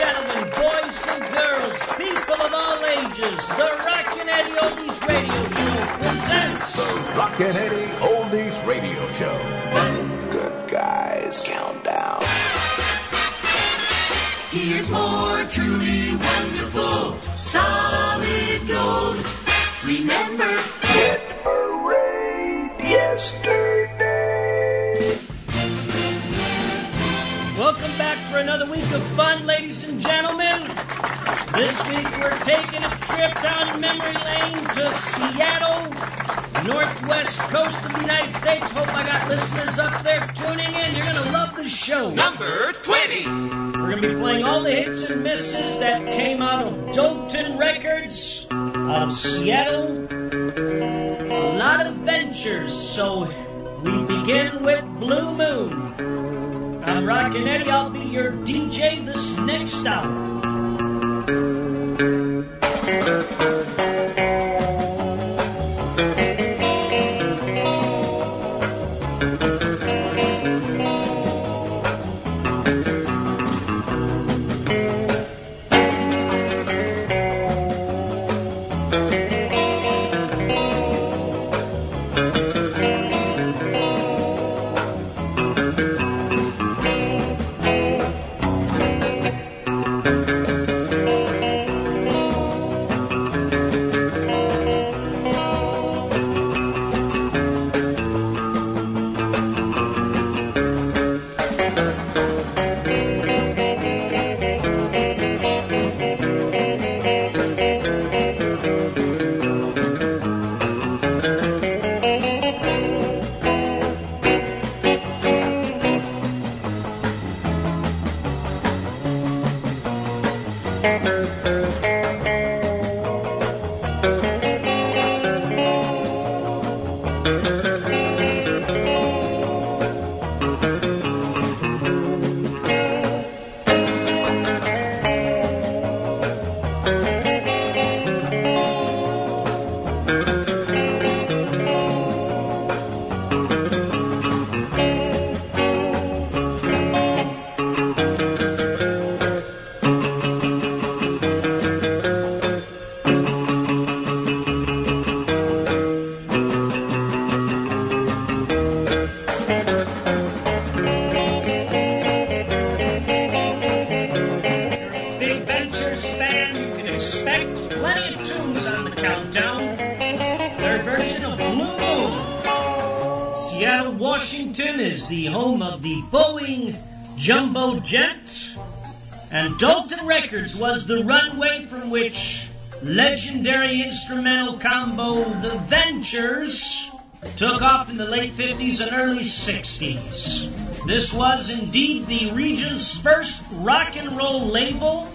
gentlemen, boys and girls, people of all ages, the Rockin' Eddie Oldies Radio Show presents The Rockin' Eddie Oldies Radio Show. Good guys, countdown. Here's more truly wonderful, solid gold. Remember, Hit parade yesterday. Welcome back for another week of fun, ladies and gentlemen. This week we're taking a trip down memory lane to Seattle, northwest coast of the United States. Hope I got listeners up there tuning in. You're going to love the show. number 20. We're going to be playing all the hits and misses that came out of Dolton Records out of Seattle. A lot of ventures, so we begin with Blue Moon. I'm Rockin' Eddie. I'll be your DJ this next hour. Records was the runway from which legendary instrumental combo The Ventures took off in the late 50s and early 60s. This was indeed the region's first rock and roll label,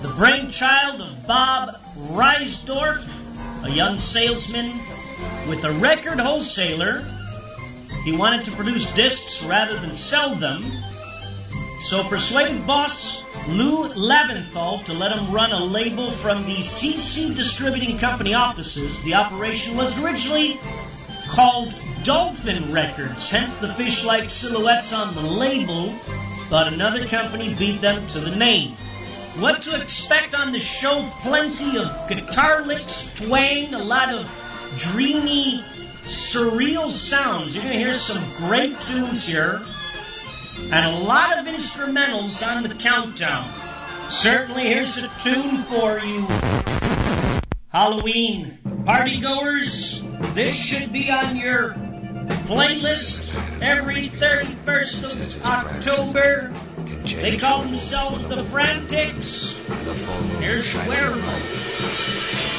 the brainchild of Bob Reisdorf, a young salesman with a record wholesaler. He wanted to produce discs rather than sell them, so persuaded boss Lou Leventhal to let him run a label from the CC Distributing Company offices. The operation was originally called Dolphin Records, hence the fish like silhouettes on the label, but another company beat them to the name. What to expect on the show? Plenty of guitar licks, twang, a lot of dreamy, surreal sounds. You're going to hear some great tunes here, and a lot of instrumentals on the countdown. Certainly, here's a tune for you. Halloween party goers, this should be on your playlist every 31st of October. They call themselves the Frantics. Here's Werewolf.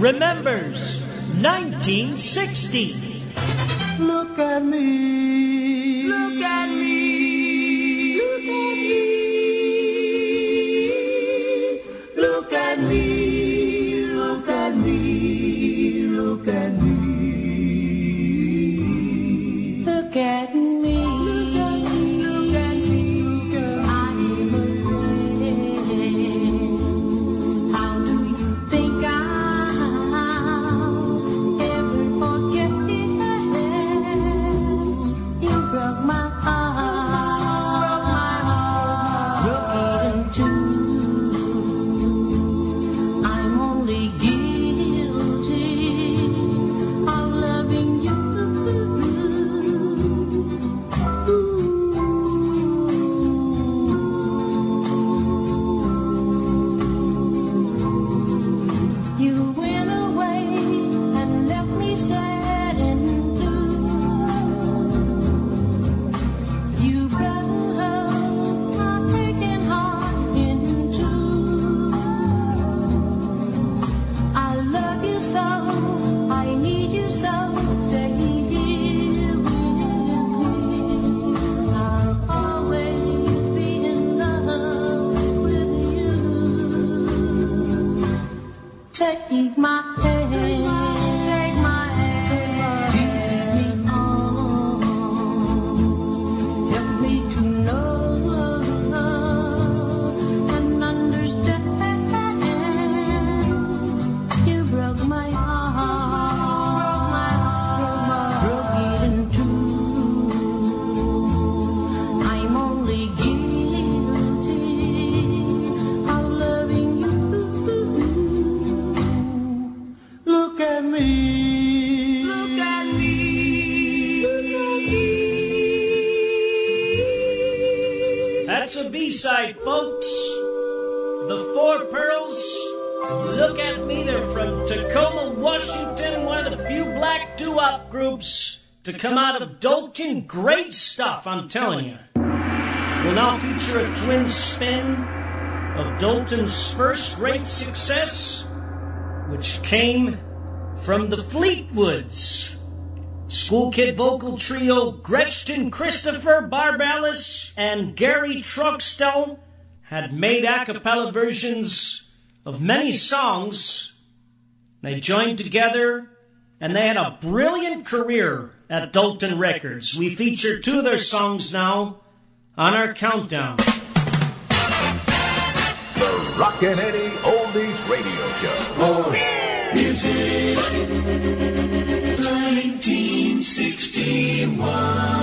remembers 1960. fucking great stuff, I'm telling you. Will now feature a twin spin of Dolton's first great success, which came from the Fleetwoods. School kid vocal trio Gretchen Christopher Barbara Ellis and Gary Troxel had made a cappella versions of many songs. They joined together and they had a brilliant career at Dolton Records. We feature two of their songs now on our countdown. The Rockin' Eddie Oldies Radio Show. More music. 1961.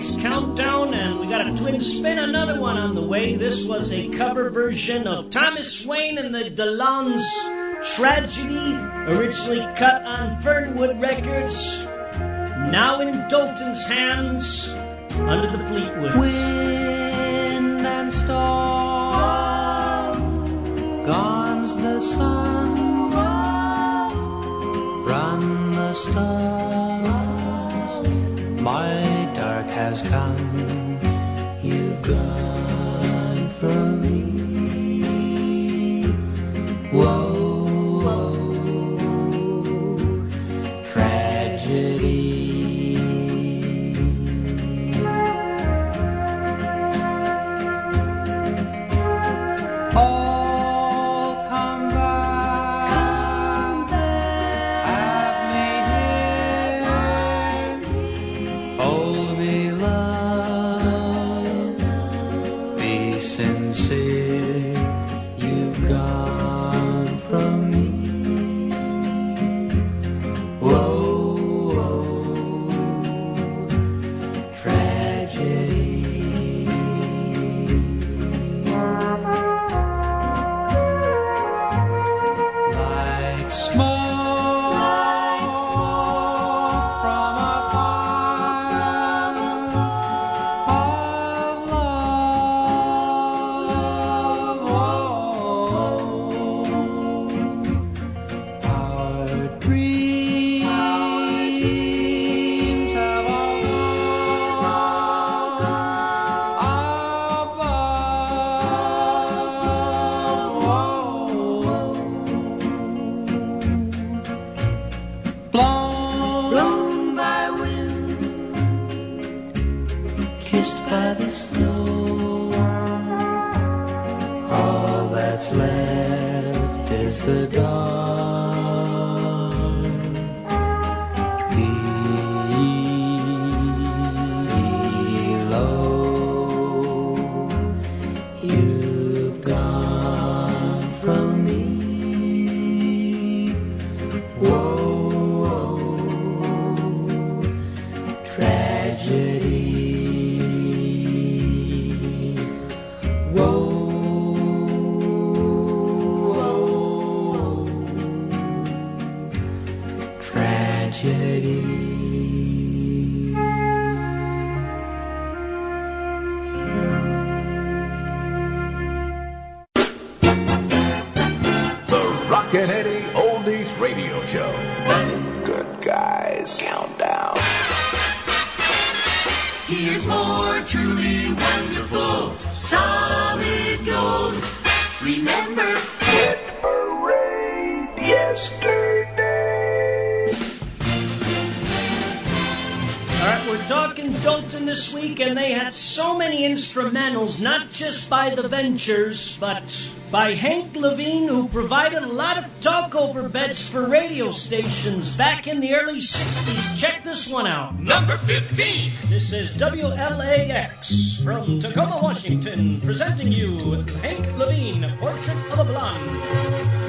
Countdown, and we got a twin spin, another one on the way. This was a cover version of Thomas Wayne and the DeLons Tragedy, originally cut on Fernwood Records, now in Dolton's hands under the Fleetwoods. Wind and storm, gone's the sun, run the stars. My dark has come, you've gone from me. Just by the Ventures, but by Hank Levine, who provided a lot of talkover beds for radio stations back in the early 60s. Check this one out. number 15. This is WLAX from Tacoma, Washington, presenting you Hank Levine, Portrait of a Blonde.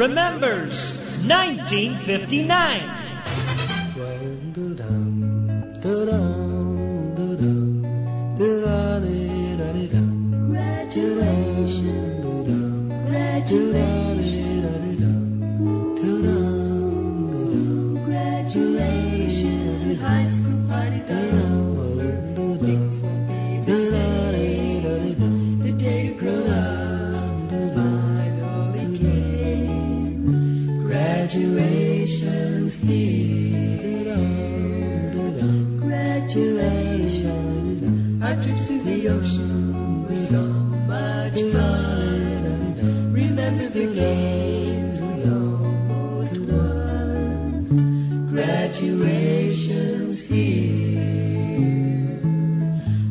Remembers 1959. Congratulations, high school parties games we almost won. Graduation's here.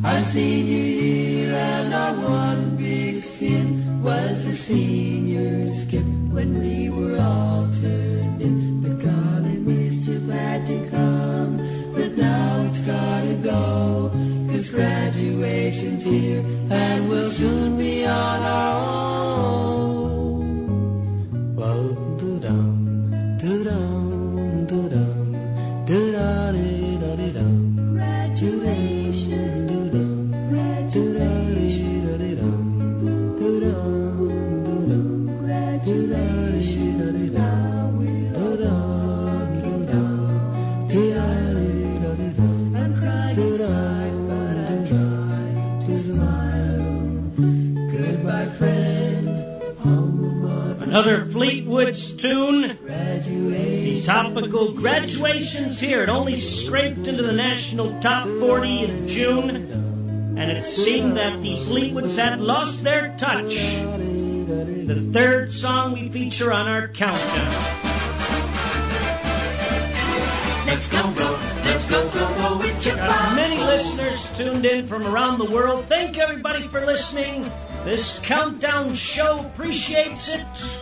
Our senior year and our one big sin was the senior skip when we were all turned in. But golly, mischief had to come. But now it's gotta go. Cause graduation's here and we'll soon be Another Fleetwood's tune. The topical graduations here. It only scraped into the national top 40 in June, and it seemed that the Fleetwoods had lost their touch. The third song we feature on our countdown. Let's go, go, let's go, go, go with Chip Got many listeners tuned in from around the world. Thank everybody for listening. This countdown show appreciates it.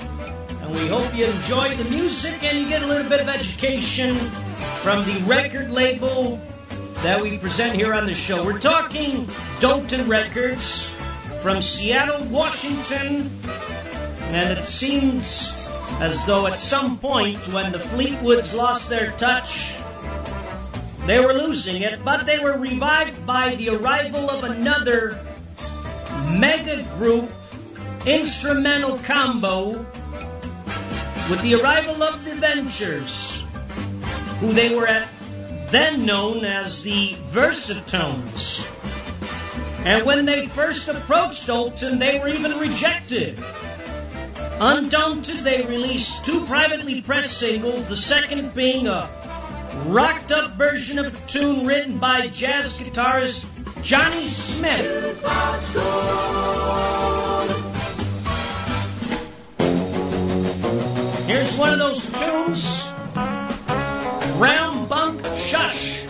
And we hope you enjoy the music and you get a little bit of education from the record label that we present here on the show. We're talking Dolton Records from Seattle, Washington. And it seems as though at some point when the Fleetwoods lost their touch, they were losing it, but they were revived by the arrival of another mega group instrumental combo with the arrival of the Ventures, who they were at then known as the Versatones. And when they first approached Dolton, they were even rejected. Undaunted, they released two privately pressed singles, the second being a rocked up version of a tune written by jazz guitarist Johnny Smith. Here's one of those tunes Round Bunk Shush.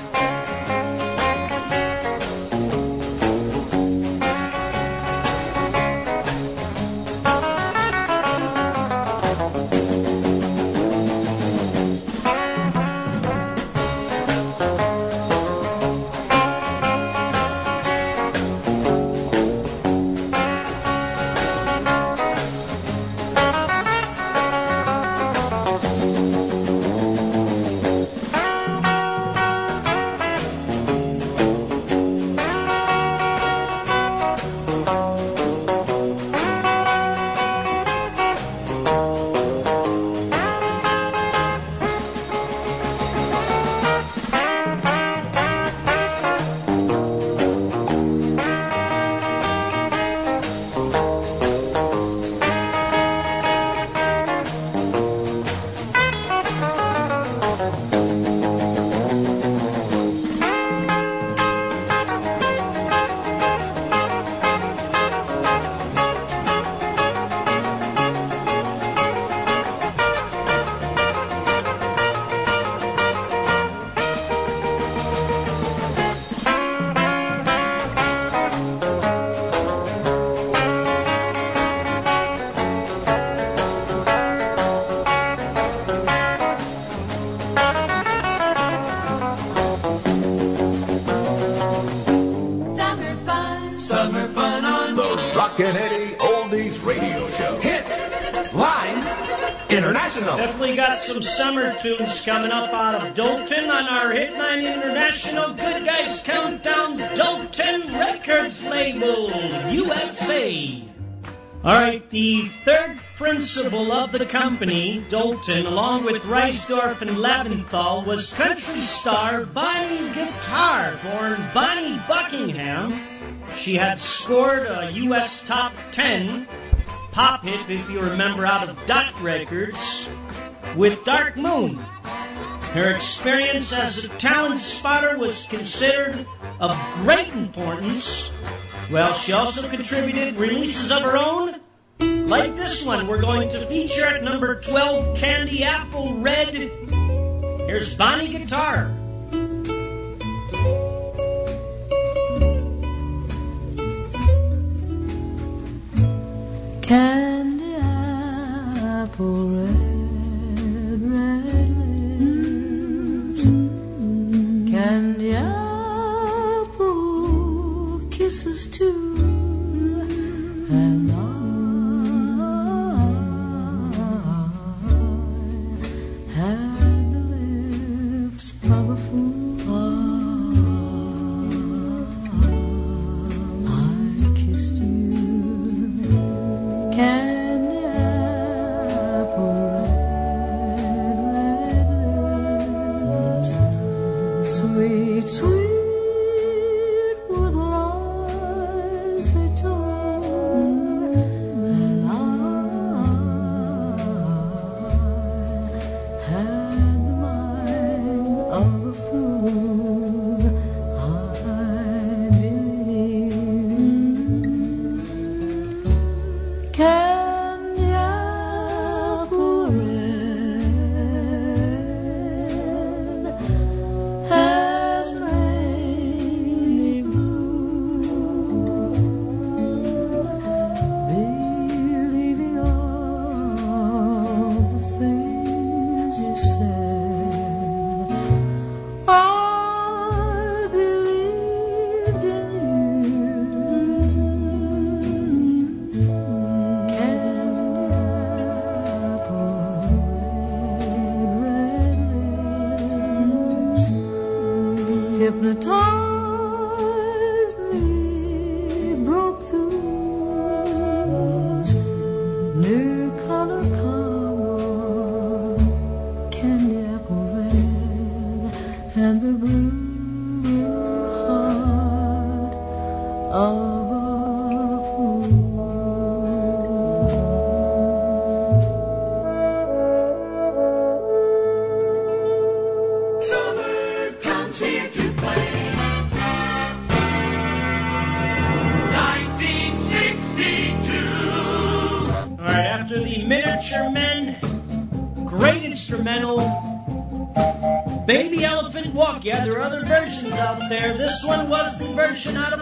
Some summer tunes coming up out of Dolton on our Hitline International Good Guys Countdown Dolton Records label, USA. All right, the third principal of the company, Dolton, along with Reisdorf and Leventhal, was country star Bonnie Guitar, born Bonnie Buckingham. She had scored a U.S. top 10 pop hit, if you remember, out of Dot Records with Dark Moon. Her experience as a talent spotter was considered of great importance. Well, she also contributed releases of her own, like this one we're going to feature at number 12, Candy Apple Red. Here's Bonnie Guitar. Was the version out of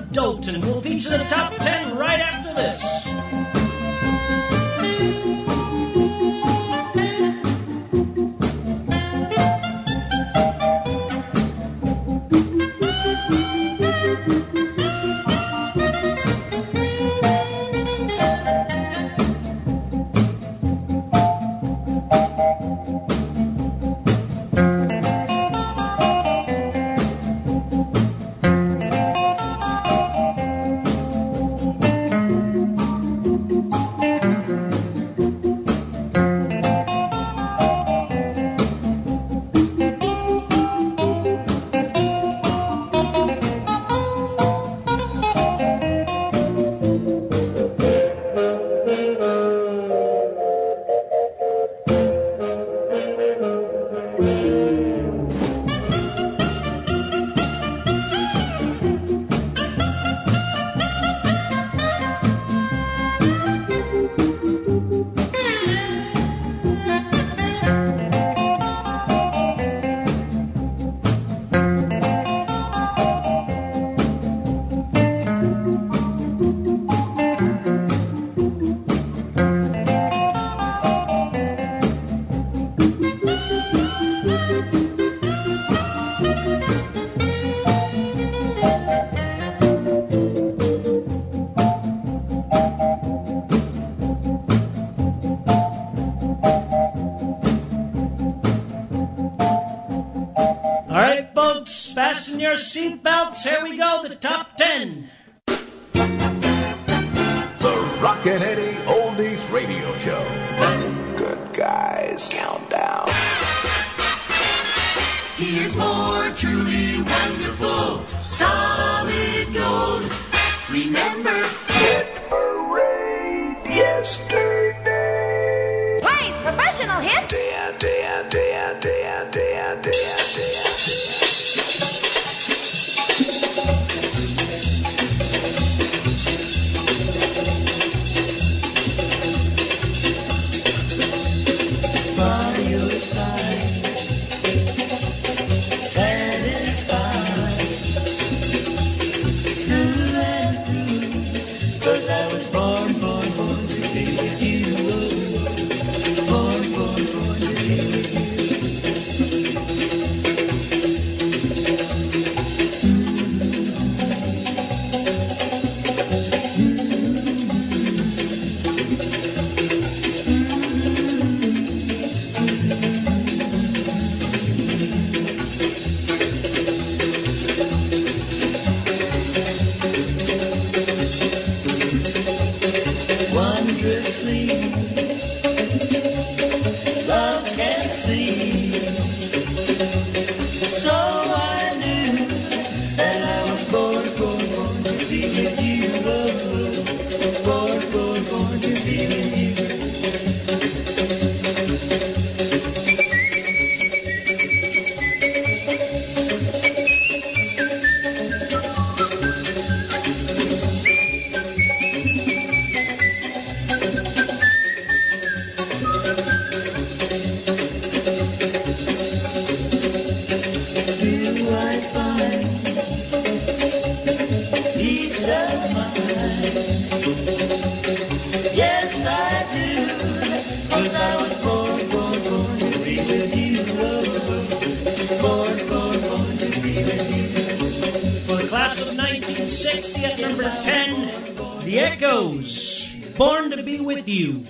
With You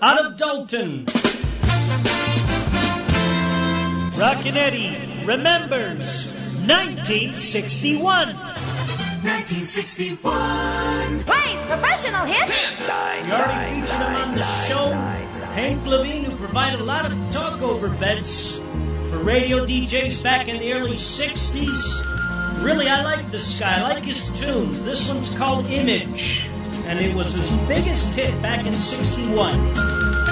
out of Dolton. Rockin' Eddie remembers 1961. 1961. Plays professional hits. You already featured on the show. Hank Levine, who provided a lot of talk over beds for radio DJs back in the early 60s. Really, I like this guy. I like his tunes. This one's called Image and it was his biggest hit back in 61.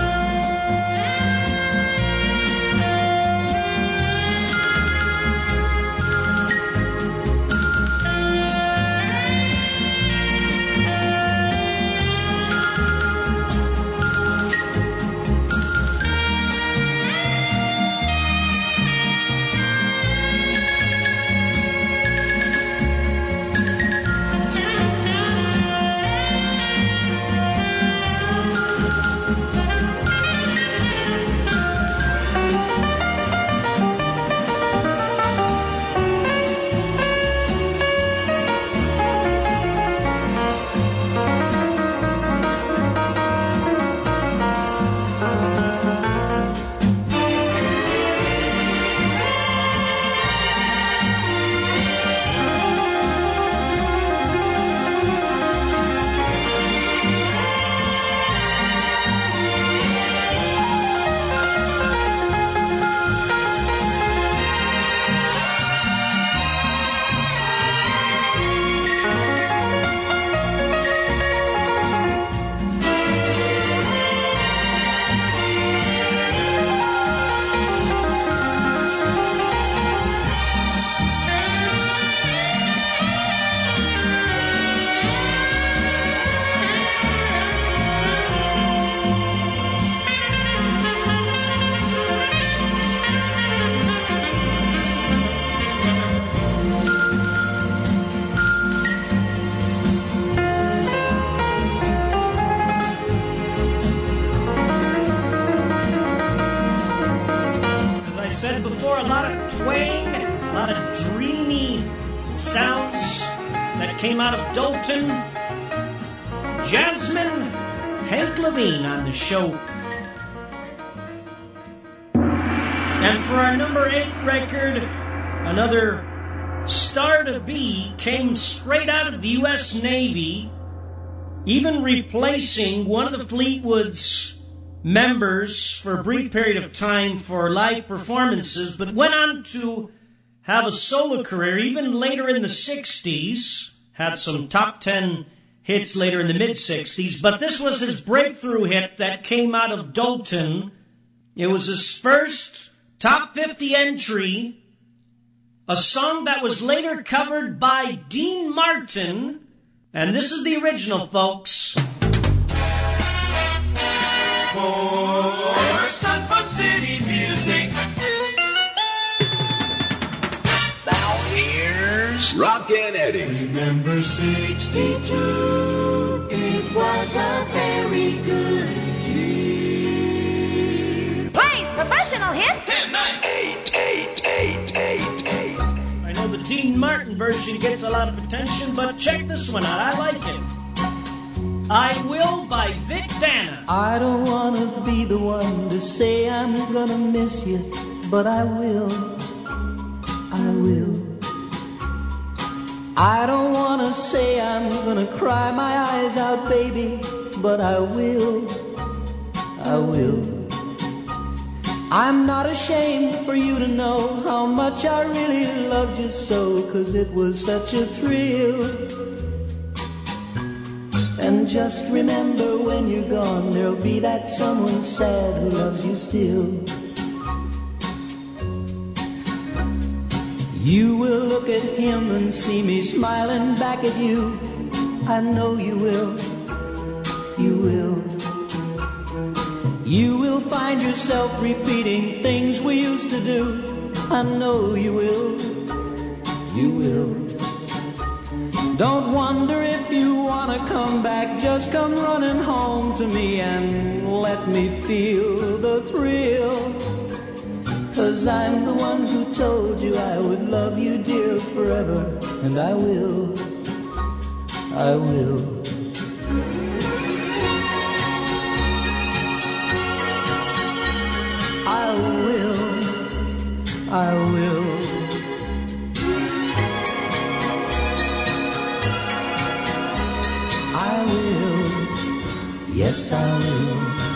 show. And for our number eight record, another star to be came straight out of the U.S. Navy, even replacing one of the Fleetwood's members for a brief period of time for live performances, but went on to have a solo career even later in the 60s, had some top 10 hits later in the mid 60s, but this was his breakthrough hit that came out of Dolton. It was his first top 50 entry, a song that was later covered by Dean Martin, and this is the original, folks. For Rockin' Eddie. Remember 62, it was a very good year. Blaze professional hit. Eight, eight, eight, eight, eight. I know the Dean Martin version gets a lot of attention, but check this one out. I like it. I Will by Vic Dana. I don't wanna be the one to say I'm gonna miss you, but I will. I will. I don't wanna say I'm gonna cry my eyes out, baby, but I will. I will. I'm not ashamed for you to know how much I really loved you so, cause it was such a thrill. And just remember when you're gone, there'll be that someone sad who loves you still. You will look at him and see me smiling back at you. I know you will. You will. You will find yourself repeating things we used to do. I know you will. You will. Don't wonder if you wanna come back, just come running home to me and let me feel the thrill. Cause I'm the one who told you I would love you dear forever, and I will. I will. I will. I will. I will. Yes, I will.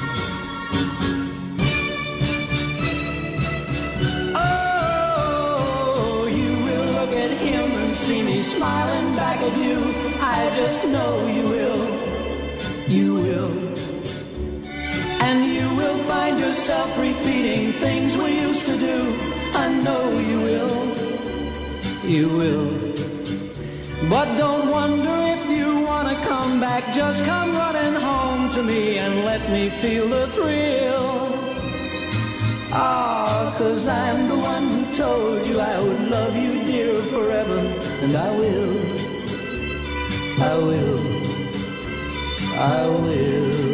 Smiling back at you. I just know you will. You will. And you will find yourself repeating things we used to do. I know you will. You will. But don't wonder if you wanna come back. Just come running home to me and let me feel the thrill. Ah, cause I'm the one who told you I would love you, dear, forever. And I will. I will. I will.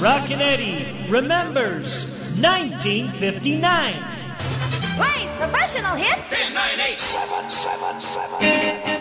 Rockin' Eddie remembers 1959. Plays professional hit. 10, 9, 8, 7, 7, 7.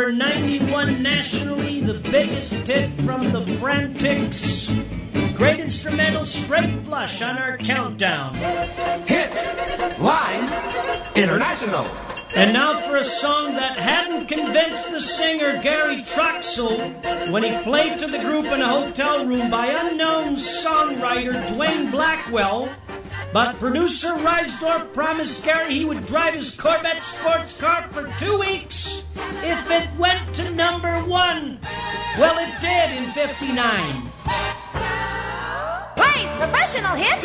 Number 91 nationally, the biggest hit from the Frantics. Great instrumental straight flush on our countdown. Hit line international. And now for a song that hadn't convinced the singer Gary Troxel when he played to the group in a hotel room by unknown songwriter Dwayne Blackwell. But producer Reisdorf promised Gary he would drive his Corvette sports car for two weeks if it went to number one. Well, it did in 59. Blaze professional hit.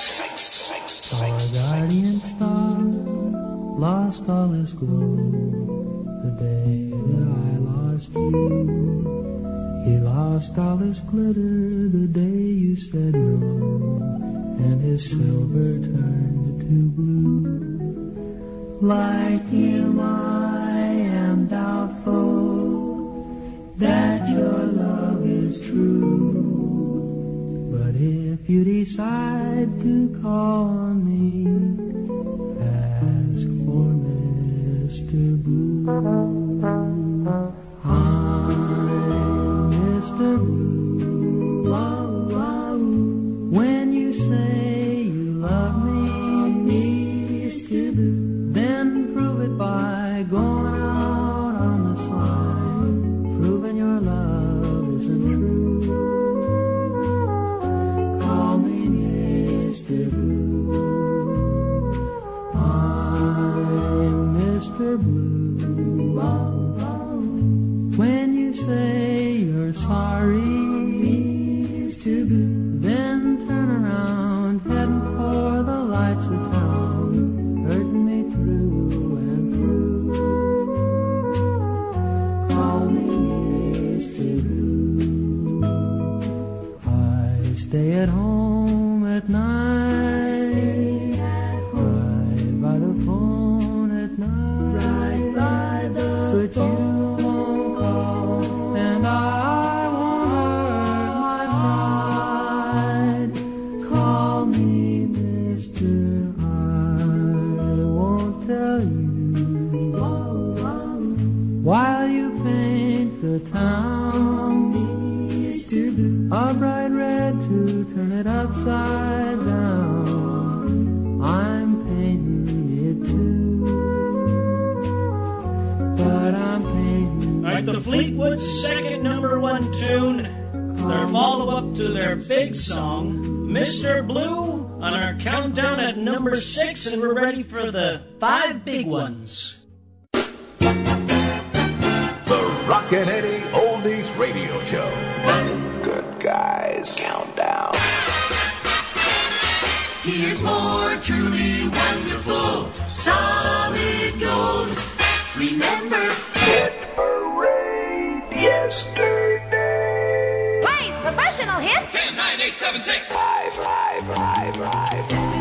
Star guardian star lost all his glow the day that I lost you. He lost all his glitter the day you said no, and his silver turned to blue. Like him, I doubtful that your love is true. But if you decide to call on me, ask for Mr. Blue. The town. Mr. Blue. A bright red to turn it upside down. I'm painting it too. But I'm painting Like the Fleetwood's second number one tune, their follow up to their big song, Mr. Blue, on our countdown at number six, and we're ready for the five big ones. The Rockin' Eddie Oldies Radio Show. Good guys countdown. Here's more truly wonderful, solid gold. Remember, Hit parade yesterday. Blaze professional hit. 10, 9, 8, 7, 6. Five, five, five, five.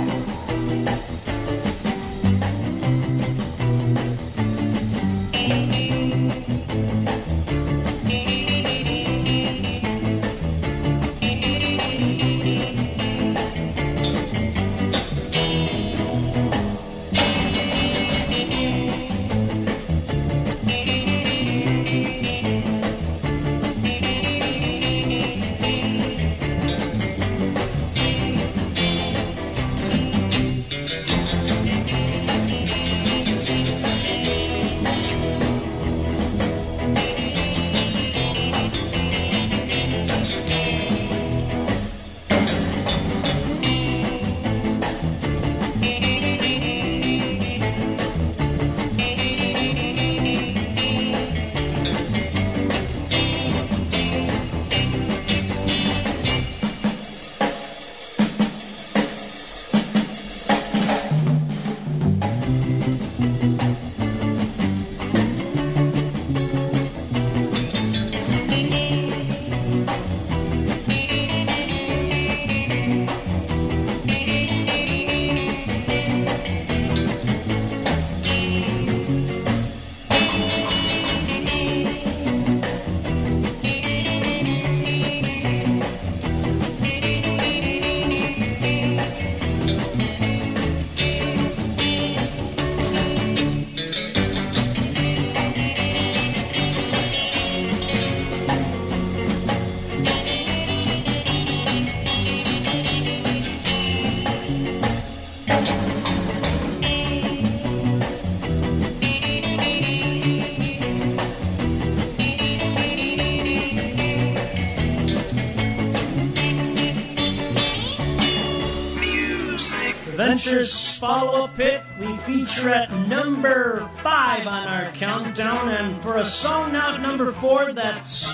Adventures follow up hit we feature at number five on our countdown, and for a song now at number four that's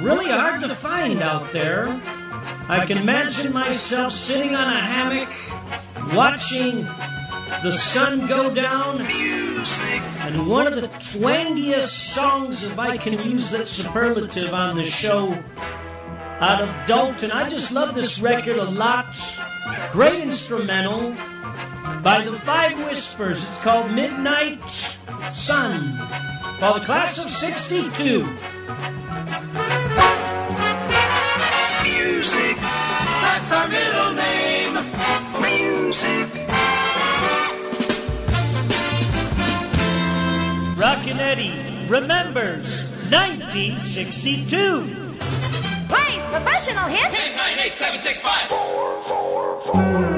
really hard to find out there, I can imagine myself sitting on a hammock watching the sun go down. And one of the twangiest songs, if I can use that superlative on the show, out of Dolton. I just love this record a lot. Great instrumental by the Five Whispers. It's called Midnight Sun. For the class of 62. Music. That's our middle name. Music. Rockin' Eddie remembers 1962. Plays professional hit. 10, 9, 8, 7, 6, 5.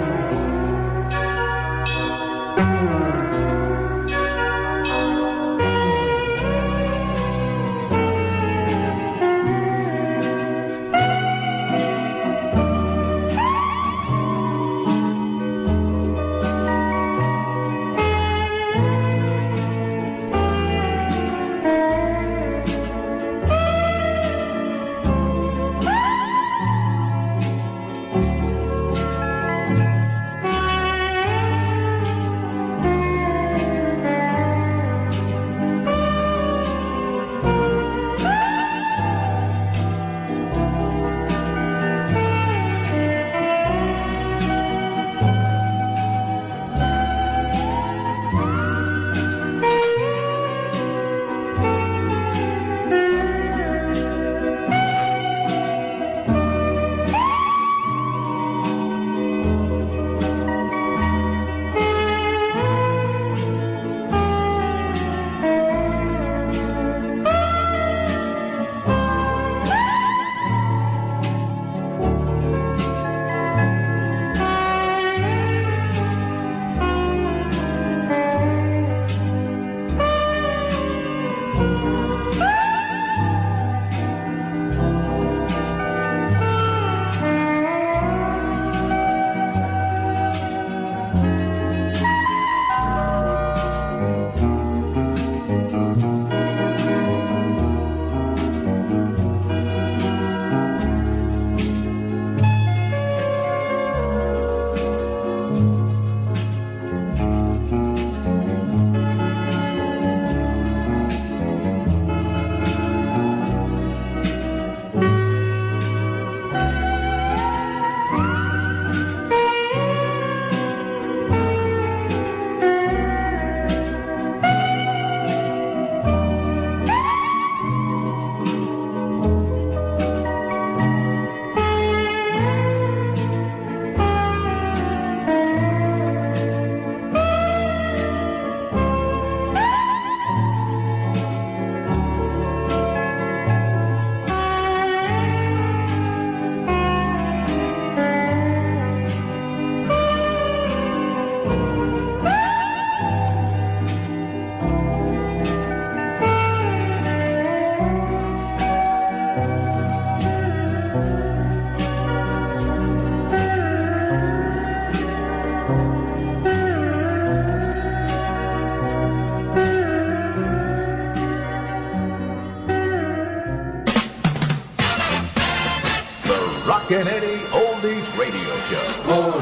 Rockin' Eddie Oldies Radio Show. More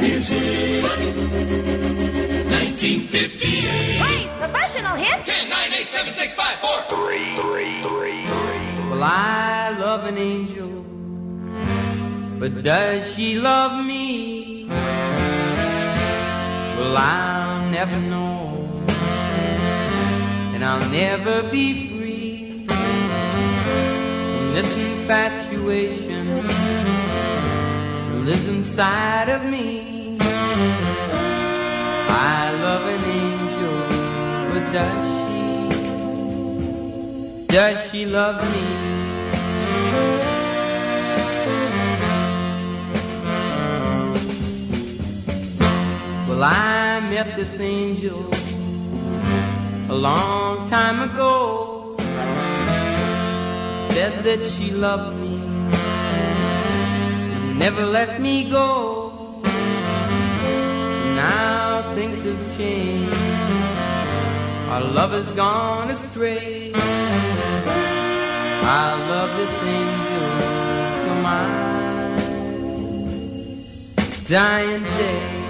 music. 1958. Plays professional hit. 10, 9, 8, 7, 6, 5, 4. Three, three, three, three. Well, I love an angel, but does she love me? Well, I'll never know, and I'll never be free from this infatuation that lives inside of me. I love an angel, but does she? Does she love me? Well, I met this angel a long time ago. She said that she loved me, never let me go. winds of change. Our love has gone astray. I love this angel till my dying day.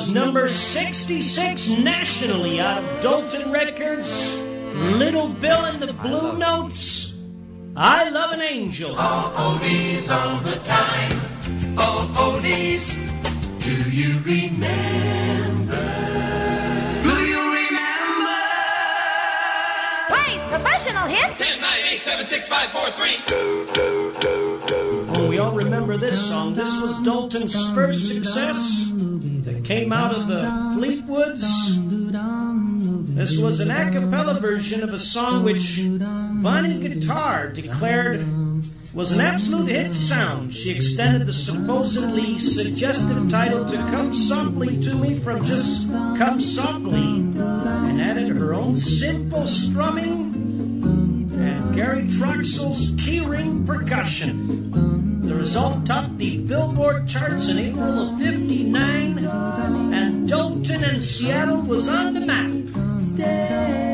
Was number 66 nationally out of Dolton Records. Little Bill and the Blue Notes. I love an angel. All oldies all the time. All oldies. Do you remember? Do you remember? Plays professional hit. 10, 9, 8, 7, 6, 5, 4, 3. Oh, we all remember this song. This was Dolton's first success that came out of the Fleetwoods. This was an a cappella version of a song which Bonnie Guitar declared was an absolute hit sound. She extended the supposedly suggestive title to Come Softly to Me from just Come Softly and added her own simple strumming and Gary Troxel's keyring percussion. Result topped the Billboard charts in April of 59, and Dolton and Seattle was on the map.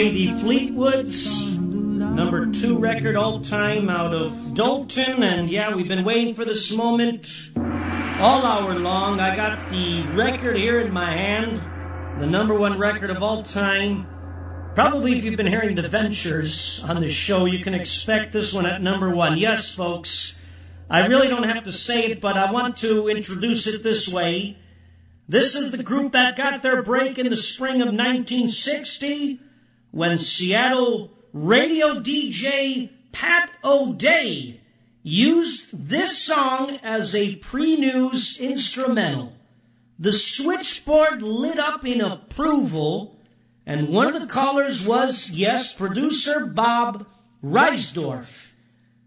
The Fleetwoods, number two record all time out of Dolton, and yeah, we've been waiting for this moment all hour long. I got the record here in my hand, the number one record of all time. Probably, if you've been hearing the Ventures on the show, you can expect this one at number one. Yes, folks, I really don't have to say it, but I want to introduce it this way. This is the group that got their break in the spring of 1960 when Seattle radio DJ Pat O'Day used this song as a pre news instrumental. the switchboard lit up in approval, and one of the callers was, yes, producer Bob Reisdorf.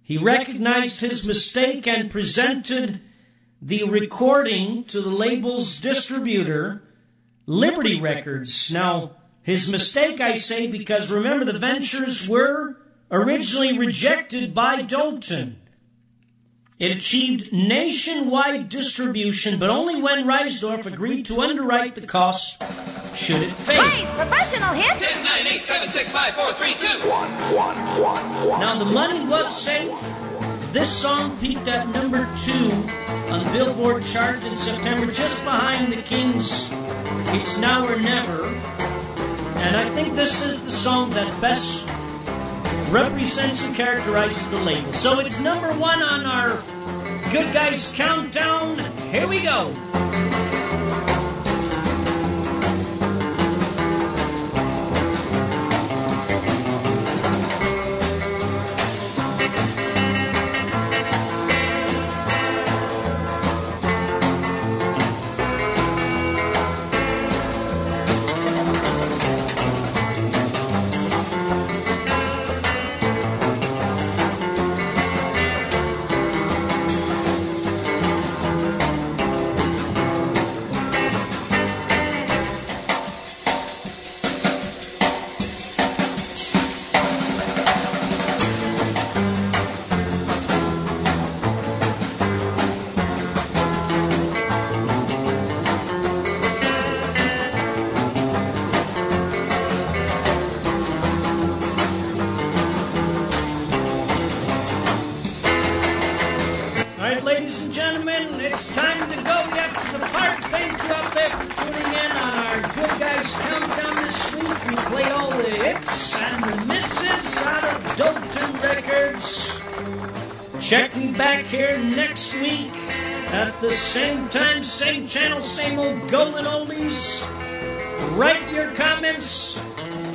He recognized his mistake and presented the recording to the label's distributor, Liberty Records. Now, his mistake, I say, because remember, the ventures were originally rejected by Dolton. It achieved nationwide distribution, but only when Reisdorf agreed to underwrite the costs should it fail. Blaze, professional hit. 10, 9, 8, 7, 6, 5, 4, 3, 2. One, one, one, one. Now the money was safe. This song peaked at number two on the Billboard chart in September, just behind the Kings' "It's Now or Never." And I think this is the song that best represents and characterizes the label. So it's number one on our Good Guys Countdown. Here we go.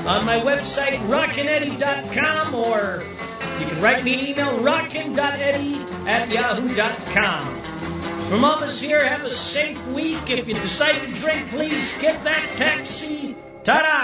On my website, rockineddie.com, or you can write me an email, rockin.eddie at yahoo.com. From all of us here, have a safe week. If you decide to drink, please get that taxi. Ta-da!